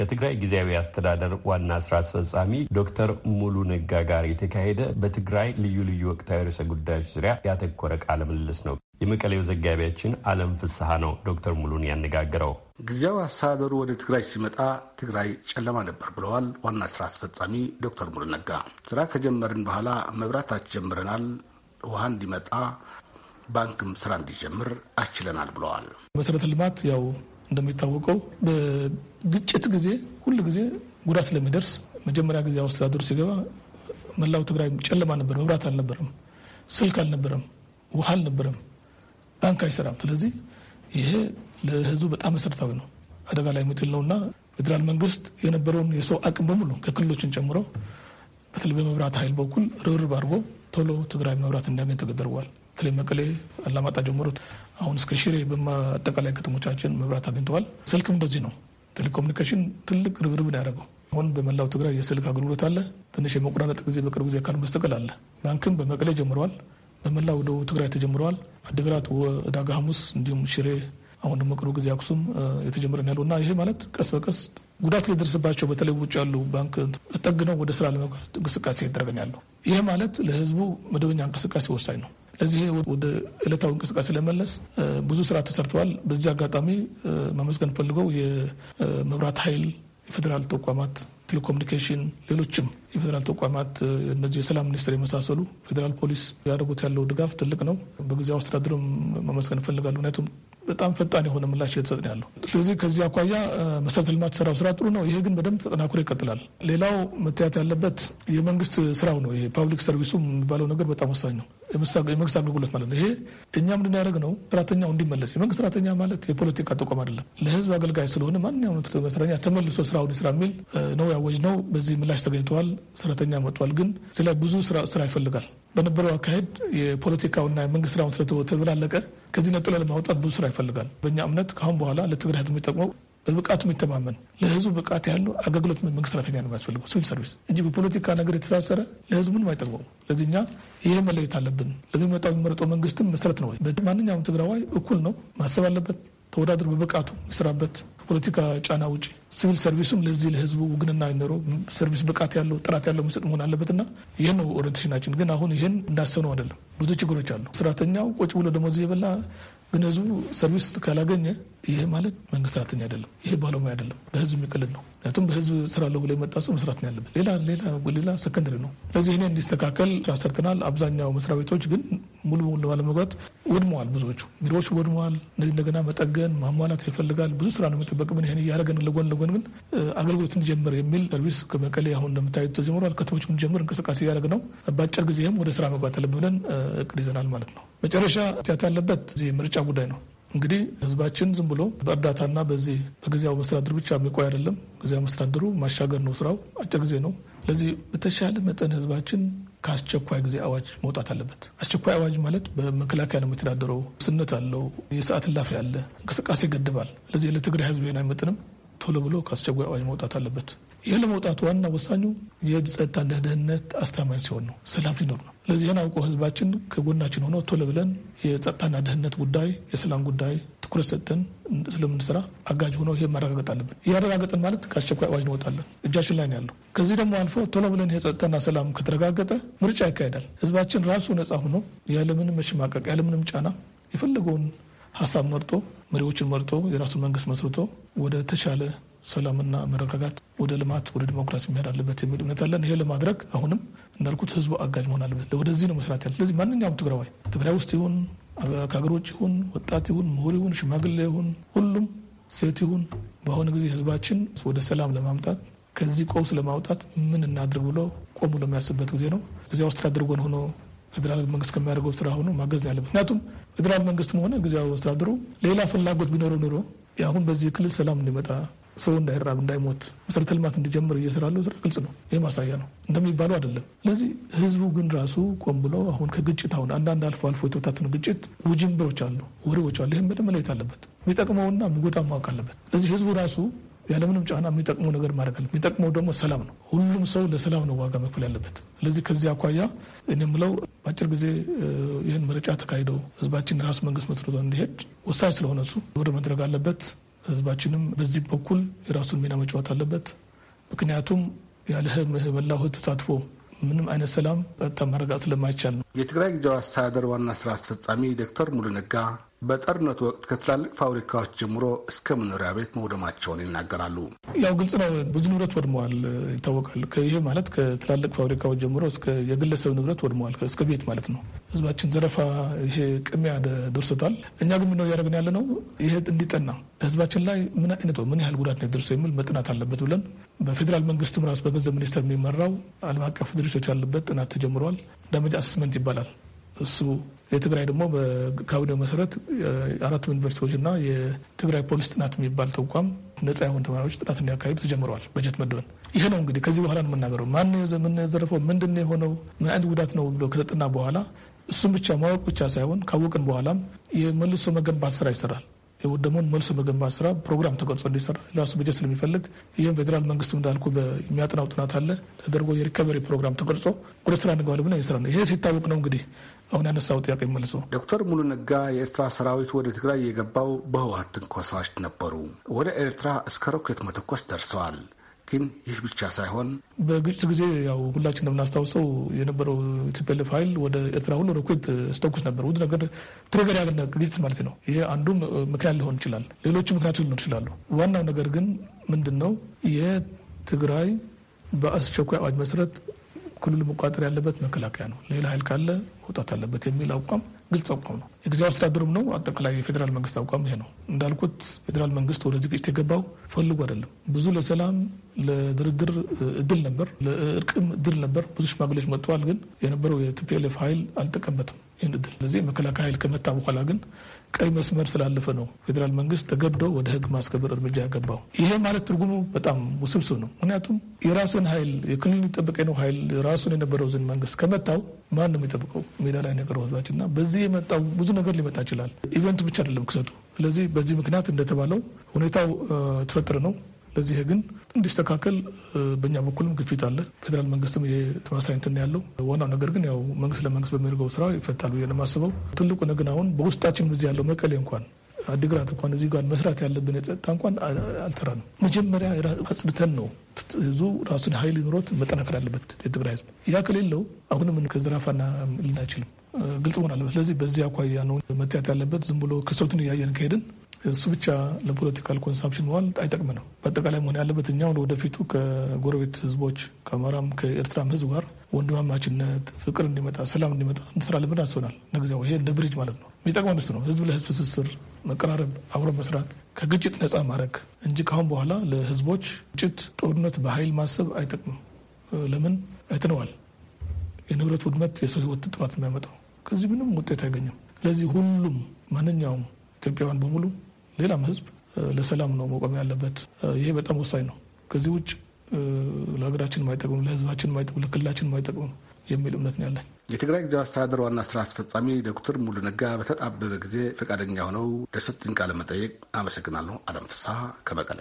ከትግራይ ጊዜያዊ አስተዳደር ዋና ስራ አስፈጻሚ ዶክተር ሙሉ ነጋ ጋር የተካሄደ በትግራይ ልዩ ልዩ ወቅታዊ ርዕሰ ጉዳዮች ዙሪያ ያተኮረ ቃለ ምልልስ ነው። የመቀሌው ዘጋቢያችን አለም ፍስሐ ነው ዶክተር ሙሉን ያነጋግረው። ጊዜያዊ አስተዳደሩ ወደ ትግራይ ሲመጣ ትግራይ ጨለማ ነበር ብለዋል ዋና ስራ አስፈጻሚ ዶክተር ሙሉ ነጋ። ስራ ከጀመርን በኋላ መብራት ጀምረናል፣ ውሃ እንዲመጣ ባንክም ስራ እንዲጀምር አስችለናል ብለዋል። መሰረተ ልማት ያው እንደሚታወቀው በግጭት ጊዜ ሁል ጊዜ ጉዳት ስለሚደርስ መጀመሪያ ጊዜ አስተዳደሩ ሲገባ መላው ትግራይ ጨለማ ነበር። መብራት አልነበረም፣ ስልክ አልነበረም፣ ውሃ አልነበረም፣ ባንክ አይሰራም። ስለዚህ ይሄ ለህዝቡ በጣም መሰረታዊ ነው፣ አደጋ ላይ የሚጥል ነው እና ፌዴራል መንግስት የነበረውን የሰው አቅም በሙሉ ከክልሎችን ጨምሮ በተለይ በመብራት ኃይል በኩል ርብርብ አድርጎ ቶሎ ትግራይ መብራት እንዲያገኝ ተደርጓል። በተለይ መቀሌ፣ አላማጣ ጀምሮ አሁን እስከ ሽሬ በአጠቃላይ ከተሞቻችን መብራት አግኝተዋል። ስልክም እንደዚህ ነው። ቴሌኮሙኒኬሽን ትልቅ ርብርብ ነው ያደረገው። አሁን በመላው ትግራይ የስልክ አገልግሎት አለ። ትንሽ የመቆራረጥ ጊዜ በቅርብ ጊዜ ካሉ በስተቀር አለ። ባንክም በመቀሌ ጀምረዋል። በመላው ደቡብ ትግራይ ተጀምረዋል። አድግራት፣ ወዳጋ ሐሙስ፣ እንዲሁም ሽሬ አሁን ደግሞ ቅርብ ጊዜ አክሱም የተጀመረ ያለው እና ይሄ ማለት ቀስ በቀስ ጉዳት ሊደርስባቸው በተለይ ውጭ ያሉ ባንክ ተጠግነው ወደ ስራ ለመግባት እንቅስቃሴ ያደረገን ያለው ይህ ማለት ለህዝቡ መደበኛ እንቅስቃሴ ወሳኝ ነው። ለዚህ ወደ ዕለታዊ እንቅስቃሴ ለመለስ ብዙ ስራ ተሰርተዋል። በዚህ አጋጣሚ ማመስገን ፈልገው የመብራት ኃይል፣ የፌዴራል ተቋማት፣ ቴሌኮሙኒኬሽን፣ ሌሎችም የፌዴራል ተቋማት እነዚህ የሰላም ሚኒስቴር የመሳሰሉ ፌዴራል ፖሊስ ያደረጉት ያለው ድጋፍ ትልቅ ነው። በጊዜያዊ አስተዳደሩም ማመስገን እፈልጋለሁ። ምክንያቱም በጣም ፈጣን የሆነ ምላሽ እየተሰጠን ያለው። ስለዚህ ከዚህ አኳያ መሰረተ ልማት ስራው ስራ ጥሩ ነው። ይሄ ግን በደንብ ተጠናክሮ ይቀጥላል። ሌላው መታየት ያለበት የመንግስት ስራው ነው። ይሄ ፓብሊክ ሰርቪሱ የሚባለው ነገር በጣም ወሳኝ ነው። የመንግስት አገልግሎት ማለት ነው። ይሄ እኛ ምንድን ያደረግ ነው ሰራተኛው እንዲመለስ። የመንግስት ሰራተኛ ማለት የፖለቲካ ተቋም አይደለም። ለህዝብ አገልጋይ ስለሆነ ማንኛውም ሰራተኛ ተመልሶ ስራውን ስራ የሚል ነው ያወጅ ነው። በዚህ ምላሽ ተገኝተዋል። ሰራተኛ መጥቷል። ግን ስለ ብዙ ስራ ይፈልጋል። በነበረው አካሄድ የፖለቲካውና የመንግስት ስራውን ስለተበላለቀ ከዚህ ነጥሎ ለማውጣት ብዙ ስራ ይፈልጋል። በእኛ እምነት ከአሁን በኋላ ለትግራይ ህዝብ የሚጠቅመው በብቃቱ የሚተማመን ለህዝቡ ብቃት ያለው አገልግሎት መንግስት ሰራተኛ ነው የሚያስፈልገው civil service እንጂ በፖለቲካ ነገር የተሳሰረ ለህዝቡ ምንም አይጠቅመው። ስለዚህ እኛ ይህ መለየት አለብን። ለሚመጣው የሚመረጠው መንግስትም መሰረት ነው። ማንኛውም ትግራዋይ እኩል ነው ማሰብ አለበት። ተወዳድሮ በብቃቱ ይስራበት ፖለቲካ ጫና ውጭ ሲቪል ሰርቪሱም ለዚህ ለህዝቡ ውግንና ይኖረው service ብቃት ያለው ጥራት ያለው የሚሰጥ መሆን አለበትና ይህን ነው orientation ኣችን። ግን አሁን ይህን እንዳሰብነው አይደለም። ብዙ ችግሮች አሉ። ሰራተኛው ቁጭ ብሎ ደሞዝ የበላ ግን ህዝቡ service ካላገኘ ይሄ ማለት መንግስት ሰራተኛ አይደለም። ይሄ ባለሙያ አይደለም። በህዝብ የሚቀልድ ነው። ምክንያቱም በህዝብ ስራ አለው ብሎ የመጣ ሰው መስራት ያለበት። ሌላ ሌላ ሌላ secondary ነው። ስለዚህ እኔ እንዲስተካከል ሰርተናል። አብዛኛው መስሪያ ቤቶች ግን ሙሉ ሙሉ ባለመግባት ወድመዋል። ብዙዎቹ ቢሮዎች ወድመዋል። እነዚህ እንደገና መጠገን ማሟላት ይፈልጋል። ብዙ ስራ ነው የሚጠበቅብን። ይህን እያደረግን ለጎን ለጎን ግን አገልግሎት እንጀምር የሚል service ከመቀሌ አሁን እንደምታዩት ተጀምሯል። ከተሞች እንጀምር እንቅስቃሴ እያደረግ ነው። በአጭር ጊዜም ወደ ስራ መግባት አለብን ብለን እቅድ ይዘናል ማለት ነው። መጨረሻ ትያት ያለበት የምርጫ ጉዳይ ነው። እንግዲህ ህዝባችን ዝም ብሎ በእርዳታና በዚህ በጊዜያዊ መስተዳድር ብቻ የሚቆይ አይደለም። ጊዜያዊ መስተዳድሩ ማሻገር ነው ስራው፣ አጭር ጊዜ ነው። ስለዚህ በተሻለ መጠን ህዝባችን ከአስቸኳይ ጊዜ አዋጅ መውጣት አለበት። አስቸኳይ አዋጅ ማለት በመከላከያ ነው የሚተዳደረው። ስነት አለው፣ የሰዓት እላፊ አለ፣ እንቅስቃሴ ይገድባል። ስለዚህ ለትግራይ ህዝብ ይሄን አይመጥንም። ቶሎ ብሎ ከአስቸኳይ አዋጅ መውጣት አለበት። ይህ ለመውጣቱ ዋና ወሳኙ የጸጥታና ደህንነት አስተማማኝ ሲሆን ነው፣ ሰላም ሲኖር ነው። ለዚህን አውቆ ህዝባችን ከጎናችን ሆኖ ቶሎ ብለን የጸጥታና ደህንነት ጉዳይ፣ የሰላም ጉዳይ ትኩረት ሰጥተን ስለምንሰራ አጋዥ ሆኖ ይህ ማረጋገጥ አለብን። ያረጋገጠን ማለት ከአስቸኳይ አዋጅ እንወጣለን፣ እጃችን ላይ ነው ያለው። ከዚህ ደግሞ አልፎ ቶሎ ብለን የጸጥታና ሰላም ከተረጋገጠ ምርጫ ይካሄዳል። ህዝባችን ራሱ ነጻ ሆኖ ያለምንም መሸማቀቅ ያለምንም ጫና የፈለገውን ሀሳብ መርጦ መሪዎችን መርጦ የራሱን መንግስት መስርቶ ወደ ተሻለ ሰላምና መረጋጋት ወደ ልማት ወደ ዲሞክራሲ መሄድ አለበት የሚል እምነት አለን። ይሄ ለማድረግ አሁንም እንዳልኩት ህዝቡ አጋዥ መሆን አለበት። ወደዚህ ነው መስራት ያለ። ስለዚህ ማንኛውም ትግራዋይ ትግራይ ውስጥ ይሁን ከሀገር ውጭ ይሁን ወጣት ይሁን ምሁር ይሁን ሽማግሌ ይሁን ሁሉም ሴት ይሁን በአሁኑ ጊዜ ህዝባችን ወደ ሰላም ለማምጣት ከዚህ ቀውስ ለማውጣት ምን እናድርግ ብሎ ቆም ብሎ የሚያስብበት ጊዜ ነው። ጊዜያዊ አስተዳደር ጎን ሆኖ ፌዴራል መንግስት ከሚያደርገው ስራ ሆኖ ማገዝ ያለበት ምክንያቱም ፌዴራል መንግስትም ሆነ ጊዜያዊ አስተዳደሩ ሌላ ፍላጎት ቢኖረው ኑሮ አሁን በዚህ ክልል ሰላም እንዲመጣ ሰው እንዳይራብ እንዳይሞት መሰረተ ልማት እንዲጀምር እየሰራለው ስራ ግልጽ ነው። ይህ ማሳያ ነው እንደሚባለው አይደለም። ስለዚህ ህዝቡ ግን ራሱ ቆም ብሎ አሁን ከግጭት አሁን አንዳንድ አልፎ አልፎ የተወታተኑ ግጭት ውጅንብሮች አሉ፣ ወሬዎች አሉ። ይህም በደንብ መለየት አለበት። የሚጠቅመውና የሚጎዳ ማወቅ አለበት። ስለዚህ ህዝቡ ራሱ ያለምንም ጫና የሚጠቅመው ነገር ማድረግ አለ። የሚጠቅመው ደግሞ ሰላም ነው። ሁሉም ሰው ለሰላም ነው ዋጋ መክፈል ያለበት። ስለዚህ ከዚህ አኳያ እኔ የምለው በአጭር ጊዜ ይህን ምርጫ ተካሂደው ህዝባችን ራሱ መንግስት መስርቶ እንዲሄድ ወሳኝ ስለሆነ እሱ ወደ መድረግ አለበት። ህዝባችንም በዚህ በኩል የራሱን ሚና መጫወት አለበት። ምክንያቱም ያለ መላው ህዝብ ተሳትፎ ምንም አይነት ሰላም ጸጥታ ማረጋገጥ ስለማይቻል ነው። የትግራይ ጊዜያዊ አስተዳደር ዋና ስራ አስፈጻሚ ዶክተር ሙሉ ነጋ በጦርነቱ ወቅት ከትላልቅ ፋብሪካዎች ጀምሮ እስከ መኖሪያ ቤት መውደማቸውን ይናገራሉ። ያው ግልጽ ነው፣ ብዙ ንብረት ወድመዋል ይታወቃል። ይህ ማለት ከትላልቅ ፋብሪካዎች ጀምሮ እስከ የግለሰብ ንብረት ወድመዋል፣ እስከ ቤት ማለት ነው። ህዝባችን ዘረፋ፣ ይሄ ቅሚያ ደርሶታል። እኛ ግን ምነው እያደረግን ያለ ነው፣ ይሄ እንዲጠና ህዝባችን ላይ ምን አይነት ምን ያህል ጉዳት ነው የደርሰው የሚል መጠናት አለበት ብለን በፌዴራል መንግስትም ራሱ በገንዘብ ሚኒስቴር የሚመራው ዓለም አቀፍ ድርጅቶች ያሉበት ጥናት ተጀምረዋል። damage assessment ይባላል እሱ የትግራይ ደግሞ በካቢኔው መሰረት አራቱ ዩኒቨርሲቲዎች እና የትግራይ ፖሊስ ጥናት የሚባል ተቋም ነጻ የሆኑ ተማሪዎች ጥናት እንዲያካሂዱ ተጀምረዋል። በጀት መድበን ይሄ ነው እንግዲህ ከዚህ በኋላ ነው የምናገረው። ማን የዘረፈው ምንድን ነው የሆነው ምን አይነት ጉዳት ነው ብሎ ከተጠና በኋላ እሱም ብቻ ማወቅ ብቻ ሳይሆን ካወቅን በኋላም የመልሶ መገንባት ስራ ይሰራል። የወደመውን መልሶ መገንባት ስራ ፕሮግራም ተቀርጾ እንዲሰራ ራሱ በጀት ስለሚፈልግ ይህም ፌዴራል መንግስት እንዳልኩ የሚያጥናው ጥናት አለ ተደርጎ የሪከቨሪ ፕሮግራም ተቀርጾ ወደ ስራ እንገባለን ብለን የስራ ነው። ይሄ ሲታወቅ ነው እንግዲህ አሁን ያነሳው ጥያቄ መልሶ ዶክተር ሙሉ ነጋ የኤርትራ ሰራዊት ወደ ትግራይ የገባው በህወሀት ትንኮሳዎች ነበሩ። ወደ ኤርትራ እስከ ሮኬት መተኮስ ደርሰዋል። ግን ይህ ብቻ ሳይሆን በግጭት ጊዜ ያው ሁላችን እንደምናስታውሰው የነበረው ቲፒኤልኤፍ ኃይል ወደ ኤርትራ ሁሉ ሮኬት ሲተኩስ ነበር። ውድ ነገር ትሪገር ያገነ ግጭት ማለት ነው። ይሄ አንዱም ምክንያት ሊሆን ይችላል። ሌሎቹ ምክንያቶች ሊሆን ይችላሉ። ዋናው ነገር ግን ምንድን ነው የትግራይ በአስቸኳይ አዋጅ መሰረት ክልሉ መቆጣጠር ያለበት መከላከያ ነው። ሌላ ኃይል ካለ መውጣት አለበት የሚል አቋም ግልጽ አቋም ነው። የጊዜያዊ አስተዳደሩም ነው። አጠቃላይ የፌዴራል መንግስት አቋም ይሄ ነው። እንዳልኩት ፌዴራል መንግስት ወደዚህ ግጭት የገባው ፈልጎ አይደለም። ብዙ ለሰላም ለድርድር እድል ነበር፣ ለእርቅም እድል ነበር። ብዙ ሽማግሌዎች መጥተዋል። ግን የነበረው የቲፒኤልኤፍ ኃይል አልጠቀምበትም ይህን እድል። ስለዚህ መከላከያ ኃይል ከመታ በኋላ ግን ቀይ መስመር ስላለፈ ነው ፌዴራል መንግስት ተገዶ ወደ ህግ ማስከበር እርምጃ ያገባው። ይሄ ማለት ትርጉሙ በጣም ውስብስብ ነው። ምክንያቱም የራስን ኃይል የክልል ጠበቀ ነው ኃይል ራሱን የነበረው ዝን መንግስት ከመታው ማን ነው የሚጠብቀው? ሜዳ ላይ ነገረው ህዝባችን እና በዚህ የመጣው ብዙ ነገር ሊመጣ ይችላል። event ኡ ብቻ አይደለም ክስተቱ። ስለዚህ በዚህ ምክንያት እንደተባለው ሁኔታው ተፈጠረ ነው። ለዚህ ግን እንዲስተካከል በእኛ በኩልም ግፊት አለ። ፌዴራል መንግስትም የተመሳሳይ እንትን ያለው ዋናው ነገር ግን ያው መንግስት ለመንግስት በሚያደርገው ስራ ይፈታል ብዬ ነው የማስበው። ትልቁ ግን አሁን በውስጣችን እዚህ ያለው መቀሌ እንኳን አዲግራት እንኳን እዚህ ጋር መስራት ያለብን የጸጥታ እንኳን አልሰራንም። መጀመሪያ አጽድተን ነው ህዝቡ ራሱን ሀይል ኑሮት መጠናከር አለበት የትግራይ ህዝብ። ያ ከሌለው አሁንም ከዘረፋ ልን አይችልም። ግልጽ መሆን አለበት። ስለዚህ በዚህ አኳያ ነው መታየት ያለበት። ዝም ብሎ ክስተቱን እያየን ከሄድን እሱ ብቻ ለ political consumption መዋል አይጠቅምንም። በአጠቃላይ መሆን ያለበት እኛው ወደፊቱ ከጎረቤት ህዝቦች ከአማራም ከኤርትራም ህዝብ ጋር ወንድማማችነት፣ ፍቅር እንዲመጣ፣ ሰላም እንዲመጣ እንስራ ልምን አስሆናል። ለጊዜው ይሄ እንደ bridge ማለት ነው። የሚጠቅመው እሱ ነው። ህዝብ ለህዝብ ትስስር፣ መቀራረብ፣ አብሮ መስራት፣ ከግጭት ነፃ ማድረግ እንጂ ካሁን በኋላ ለህዝቦች ግጭት፣ ጦርነት በኃይል ማሰብ አይጠቅምም። ለምን አይተነዋል። የንብረት ውድመት፣ የሰው ህይወት ጥፋት የሚያመጣው ከዚህ ምንም ውጤት አይገኝም። ስለዚህ ሁሉም ማንኛውም ኢትዮጵያውያን በሙሉ ሌላም ህዝብ ለሰላም ነው መቆም ያለበት። ይሄ በጣም ወሳኝ ነው። ከዚህ ውጭ ለሀገራችን የማይጠቅሙ ለህዝባችን የማይጠቅሙ ለክልላችን የማይጠቅሙ የሚል እምነት ነው ያለኝ። የትግራይ ጊዜያዊ አስተዳደር ዋና ስራ አስፈጻሚ ዶክተር ሙሉ ነጋ በተጣበበ ጊዜ ፈቃደኛ ሆነው ለሰጡኝ ቃለ መጠየቅ አመሰግናለሁ። አለም ፍስሐ ከመቀለ